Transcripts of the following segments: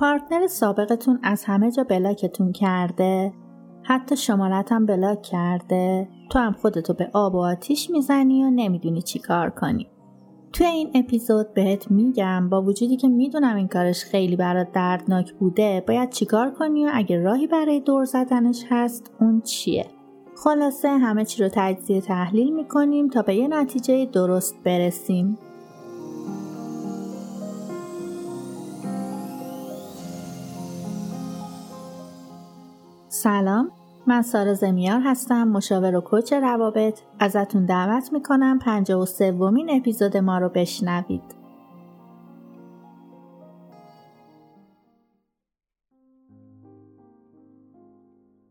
پارتنر سابقتون از همه جا بلاکتون کرده؟ حتی شمارتم بلاک کرده. تو هم خودتو به آب و آتیش می‌زنی و نمی‌دونی چی کار کنی. توی این اپیزود بهت میگم با وجودی که می‌دونم این کارش خیلی برات دردناک بوده باید چیکار کنی و اگه راهی برای دور زدنش هست اون چیه؟ خلاصه همه چی رو تجزیه تحلیل می‌کنیم تا به یه نتیجه درست برسیم. سلام من سارا زمیار هستم مشاور و کوچ روابط. ازتون دعوت می‌کنم پنجاه و سومین اپیزود ما رو بشنوید.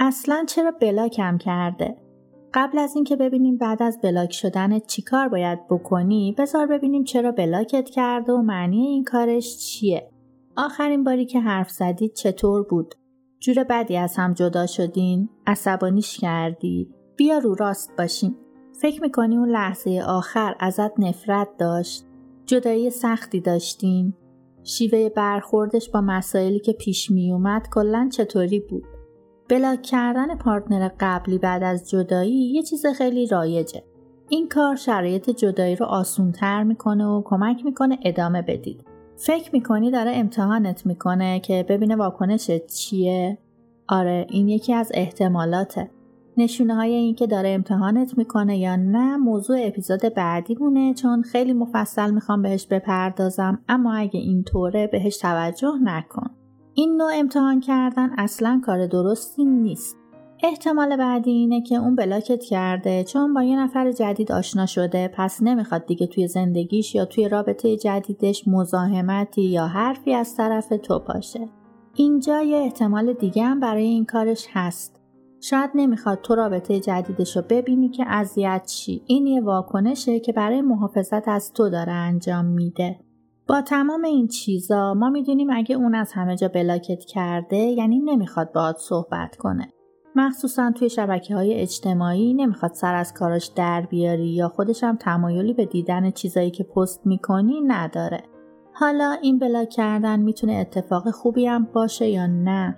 اصلا چرا بلاکم کرده؟ قبل از اینکه ببینیم بعد از بلاک شدن چیکار باید بکنی بذار ببینیم چرا بلاکت کرده و معنی این کارش چیه. آخرین باری که حرف زدید چطور بود؟ جور بدی از هم جدا شدین؟ عصبانیش کردی؟ بیا رو راست باشین فکر می‌کنی اون لحظه آخر ازت نفرت داشت؟ جدایی سختی داشتین شیوه برخوردش با مسائلی که پیش میومد کلا چطوری بود؟ بلاک کردن پارتنر قبلی بعد از جدایی یه چیز خیلی رایجه. این کار شرایط جدایی رو آسونتر می‌کنه و کمک می‌کنه ادامه بدید. فکر می‌کنی داره امتحانت می‌کنه که ببینه واکنشت چیه؟ آره این یکی از احتمالاته. نشونه های این که داره امتحانت می‌کنه یا نه موضوع اپیزود بعدی مونه چون خیلی مفصل می‌خوام بهش بپردازم اما اگه اینطوره بهش توجه نکن. این نوع امتحان کردن اصلا کار درستی نیست. احتمال بعدی اینه که اون بلاکت کرده چون با یه نفر جدید آشنا شده پس نمی‌خواد دیگه توی زندگیش یا توی رابطه جدیدش مزاحمتی یا حرفی از طرف تو باشه. اینجا یه احتمال دیگه هم برای این کارش هست. شاید نمی‌خواد تو رابطه جدیدش رو ببینی که اذیت چی. این یه واکنشه که برای محافظت از تو داره انجام میده. با تمام این چیزا ما می‌دونیم اگه اون از همه جا بلاکت کرده یعنی نمی‌خواد باهات صحبت کنه. مخصوصا توی شبکه های اجتماعی نمی‌خواد سر از کاراش در بیاری یا خودش هم تمایلی به دیدن چیزایی که پست می‌کنی نداره. حالا این بلاک کردن می‌تونه اتفاق خوبی هم باشه یا نه.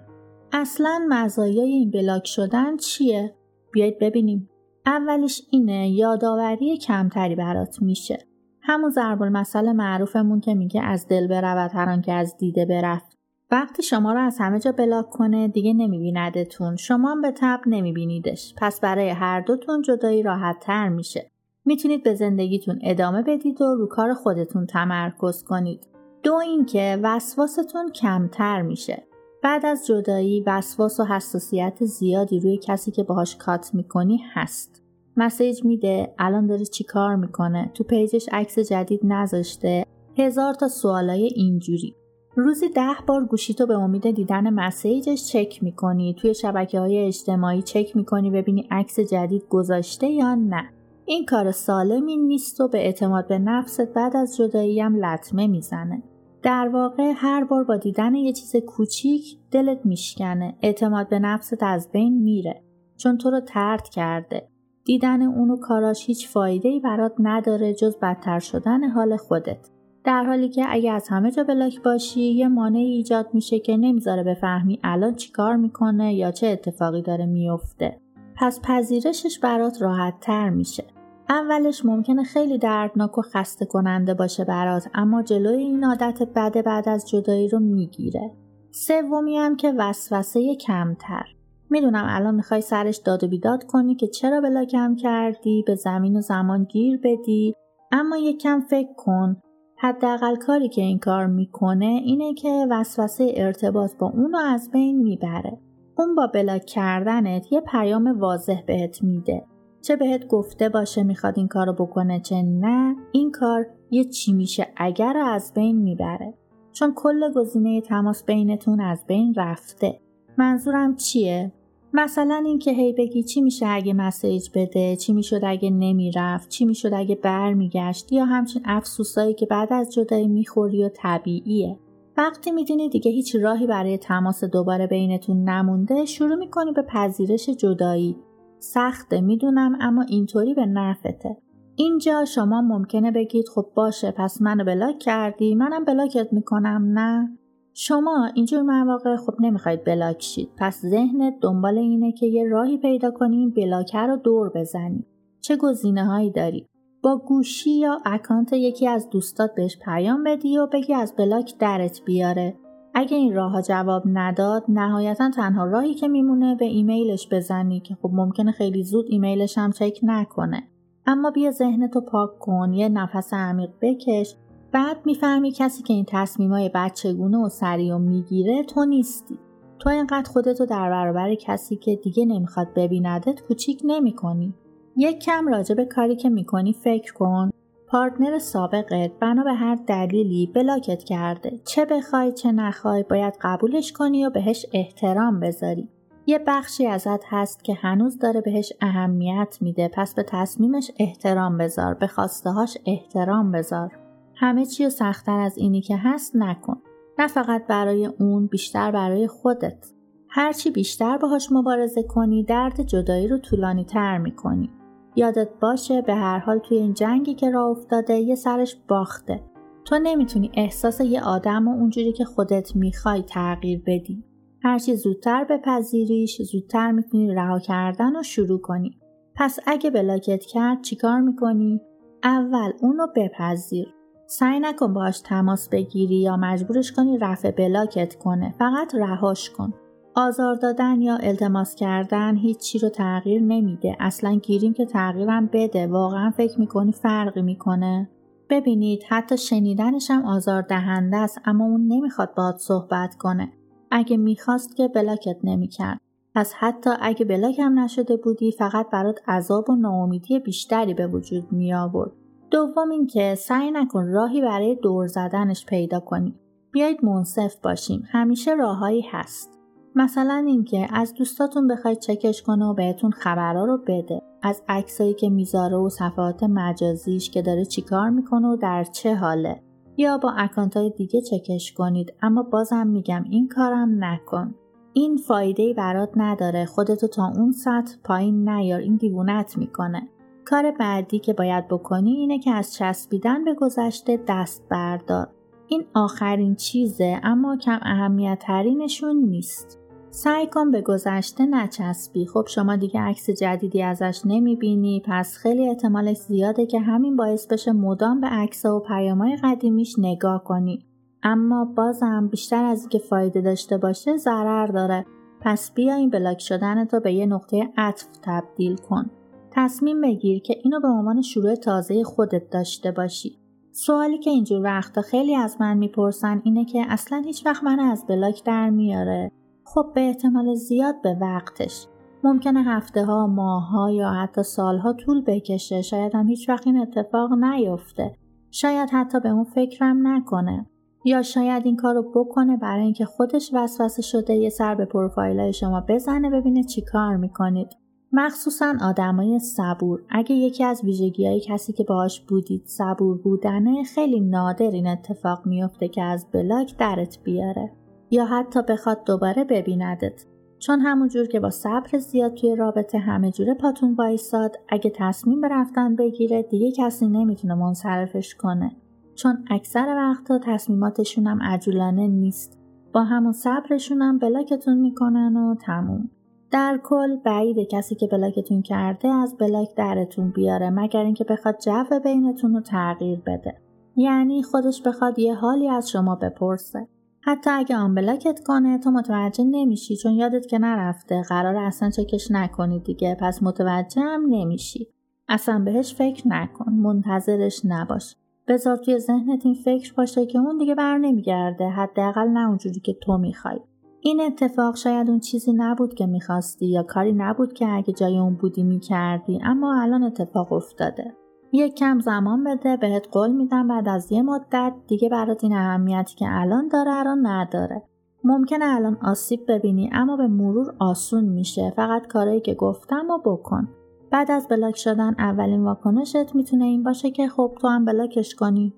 اصلا مزایای این بلاک شدن چیه؟ بیایید ببینیم. اولیش اینه یادآوری کمتری برات میشه. همون ضرب المثل معروفمون که میگه از دل برود هر که از دیده برفت. وقتی شما رو از همه جا بلاک کنه دیگه نمیبیندتون. شما هم به تب نمیبینیدش. پس برای هر دوتون جدایی راحت تر میشه. می‌تونید به زندگیتون ادامه بدید و رو کار خودتون تمرکز کنید. دو اینکه وسواستون کمتر میشه. بعد از جدایی وسواس و حساسیت زیادی روی کسی که باهاش کات می‌کنی هست. مسیج میده الان داره چی کار می‌کنه؟ تو پیجش عکس جدید نذاشته. هزار تا سوالای اینجوری. روزی ده بار گوشیتو به امید دیدن مسیجش چک می‌کنی توی شبکه های اجتماعی چک می‌کنی ببینی عکس جدید گذاشته یا نه. این کار سالمی نیست و به اعتماد به نفست بعد از جدایی هم لطمه می‌زنه. در واقع هر بار با دیدن یه چیز کوچیک دلت میشکنه اعتماد به نفست از بین میره. چون تو رو ترد کرده. دیدن اونو کاراش هیچ فایده ای برات نداره جز بدتر شدن حال خودت. در حالی که اگه از همه جا بلاک باشی یه مانعی ایجاد میشه که نمی‌ذاره بفهمی الان چیکار می‌کنه یا چه اتفاقی داره میفته پس پذیرشش برات راحت تر میشه. اولش ممکنه خیلی دردناک و خسته کننده باشه برات اما جلوی این عادت بد بعد از جدایی رو می‌گیره. سومی هم که وسوسه کمتر. می‌دونم الان می‌خوای سرش داد و بیداد کنی که چرا بلاکم کردی به زمین و زمان گیر بدی اما یکم فکر کن. حداقل کاری که این کار می‌کنه اینه که وسوسه ارتباط با اونو از بین می‌بره. اون با بلاک کردنت یه پیام واضح بهت میده. چه بهت گفته باشه می‌خواد این کارو بکنه چه نه این کار یه چی میشه اگر رو از بین می‌بره. چون کل گزینه تماس بینتون از بین رفته. منظورم چیه؟ مثلا اینکه هی بگی چی میشه اگه مسیج بده چی می‌شد اگه نمی‌رفت چی می‌شد اگه برمیگشت یا همچین افسوسایی که بعد از جدایی می‌خوری و طبیعیه. وقتی می‌دونی دیگه هیچ راهی برای تماس دوباره بینتون نمونده شروع می‌کنی به پذیرش جدایی. سخته می‌دونم اما اینطوری به نفعته اینجا شما ممکنه بگید خب باشه پس منو بلاک کردی منم بلاکت می‌کنم نه. شما اینجور مواقع خب نمی‌خواید بلاک شید. پس ذهنت دنبال اینه که یه راهی پیدا کنیم بلاکه رو دور بزنی. چه گزینه هایی داری؟ با گوشی یا اکانت یکی از دوستات بهش پیام بدی و بگی از بلاک درت بیاره. اگه این راه جواب نداد نهایتا تنها راهی که میمونه به ایمیلش بزنی که خب ممکنه خیلی زود ایمیلش هم چک نکنه. اما بیا ذهنتو پاک کن یه نفس عمیق بکش بعد می‌فهمی کسی که این تصمیمای بچگونه و سریع و می‌گیره تو نیستی. تو اینقدر خودتو در برابر کسی که دیگه نمی‌خواد ببیندت کوچیک نمی‌کنی. یک کم راجع به کاری که می‌کنی فکر کن. پارتنر سابقت بنا به هر دلیلی بلاکت کرده. چه بخوای چه نخوای باید قبولش کنی و بهش احترام بذاری. یه بخشی ازت هست که هنوز داره بهش اهمیت میده. پس به تصمیمش احترام بذار به هاش احترام بذار. همه چی سختتر از اینی که هست نکن. نه فقط برای اون بیشتر برای خودت. هرچی بیشتر باهاش مبارزه کنی درد جدایی رو طولانی تر می‌کنی. یادت باشه به هر حال توی این جنگی که راه افتاده یه سرش باخته. تو نمی‌تونی احساس یه آدم و اونجوری که خودت می‌خوای تغییر بدی. هرچی زودتر بپذیریش زودتر می‌تونی رها کردن و شروع کنی. پس اگه بلاکت کرد چیکار می‌کنی؟ اول اونو بپذیر. سعی نکن باش تماس بگیری یا مجبورش کنی رفع بلاکت کنه. فقط رهاش کن. آزار دادن یا التماس کردن هیچی رو تغییر نمیده. اصلا گیریم که تغییرم بده. واقعا فکر می‌کنی فرقی می‌کنه. ببینید حتی شنیدنش هم آزار دهنده است اما اون نمی‌خواد باهات صحبت کنه. اگه می‌خواست که بلاکت نمی‌کرد. پس حتی اگه بلاک هم نشده بودی فقط برات عذاب و ناامیدی بیشتری به وجود می آورد. دوم اینکه سعی نکن راهی برای دور زدنش پیدا کنی. بیایید منصف باشیم. همیشه راههایی هست. مثلا اینکه از دوستاتون بخواید چکش کنه و بهتون خبرها رو بده. از عکسایی که می‌ذاره و صفحات مجازیش که داره چیکار می‌کنه و در چه حاله. یا با اکانت های دیگه چکش کنید اما بازم میگم این کارم نکن. این فایده برات نداره خودتو تا اون سطح پایین نیار این دیوونت می‌کنه. کار بعدی که باید بکنی اینه که از چسبیدن به گذشته دست بردار. این آخرین چیزه اما کم اهمیت ترینشون نیست. سعی کن به گذشته نچسبی. خب شما دیگه عکس جدیدی ازش نمی‌بینی. پس خیلی احتمالش زیاده که همین باعث بشه مدام به عکس و پیامهای قدیمیش نگاه کنی. اما بازم بیشتر از اینکه فایده داشته باشه ضرر داره. پس بیا این بلاک شدن تو به یه نقطه عطف تبدیل کن. تصمیم بگیر که اینو به عنوان شروع تازه خودت داشته باشی. سوالی که اینجور وقتا خیلی از من می‌پرسن اینه که اصلا هیچ وقت من از بلاک در میاره. خب به احتمال زیاد به وقتش. ممکنه هفته ها ماه ها یا حتی سالها طول بکشه. شاید هم هیچ وقت این اتفاق نیفته. شاید حتی به اون فکرم نکنه. یا شاید این کار رو بکنه برای اینکه خودش وسوسه شده یه سر به پروفایل شما بزنه ببینه چی کار می‌کنید. مخصوصا آدمای صبور. اگه یکی از ویژگی های کسی که باهاش بودید صبور بودنه خیلی نادر این اتفاق میفته که از بلاک درت بیاره. یا حتی بخواد دوباره ببیندت. چون همونجور که با صبر زیاد توی رابطه همه جوره پاتون وایساد اگه تصمیم به رفتن بگیره دیگه کسی نمی‌تونه منصرفش کنه. چون اکثر وقتا تصمیماتشون هم عجولانه نیست. با همون صبرشون هم بلاکتون می‌کنن و تموم. در کل بعید کسی که بلاکتون کرده از بلاک درتون بیاره مگر اینکه بخواد جو بینتون رو تغییر بده. یعنی خودش بخواد یه حالی از شما بپرسه. حتی اگه آن بلاکت کنه تو متوجه نمیشی چون یادت که نرفته قرار اصلا چکش نکنی دیگه پس متوجه هم نمیشی. اصلا بهش فکر نکن منتظرش نباش. بذار توی ذهنت این فکر باشه که اون دیگه بر نمیگرده حداقل نه اونجوری که تو می‌خوای. این اتفاق شاید اون چیزی نبود که می‌خواستی یا کاری نبود که اگه جای اون بودی می‌کردی اما الان اتفاق افتاده. یک کم زمان بده بهت قول میدم بعد از یه مدت دیگه برات این اهمیتی که الان داره رو نداره. ممکنه الان آسیب ببینی اما به مرور آسون میشه. فقط کارایی که گفتم و بکن. بعد از بلاک شدن اولین واکنشت می‌تونه این باشه که خب تو هم بلاکش کنی.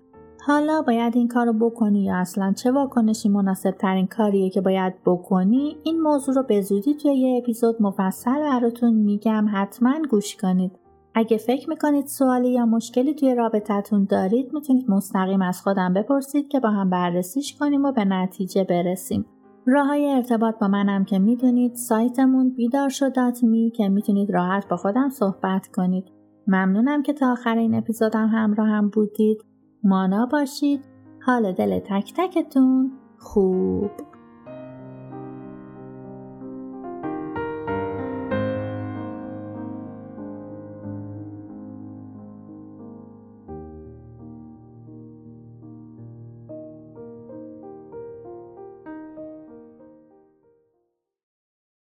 حالا باید این کار رو بکنی یا اصلا چه واکنشی مناسب ترین کاریه که باید بکنی این موضوع رو به زودی توی یه اپیزود مفصل براتون میگم حتما گوش کنید اگه فکر می‌کنید سوالی یا مشکلی توی رابطتون دارید می‌تونید مستقیم از خودم بپرسید که با هم بررسیش کنیم و به نتیجه برسیم. راه های ارتباط با منم که می‌دونید سایتمون بیدار می که می‌تونید راحت با خودم صحبت کنید. ممنونم که تا آخر این اپیزودم همراه هم بودید. مانا باشید. حال دل تک تکتون خوب.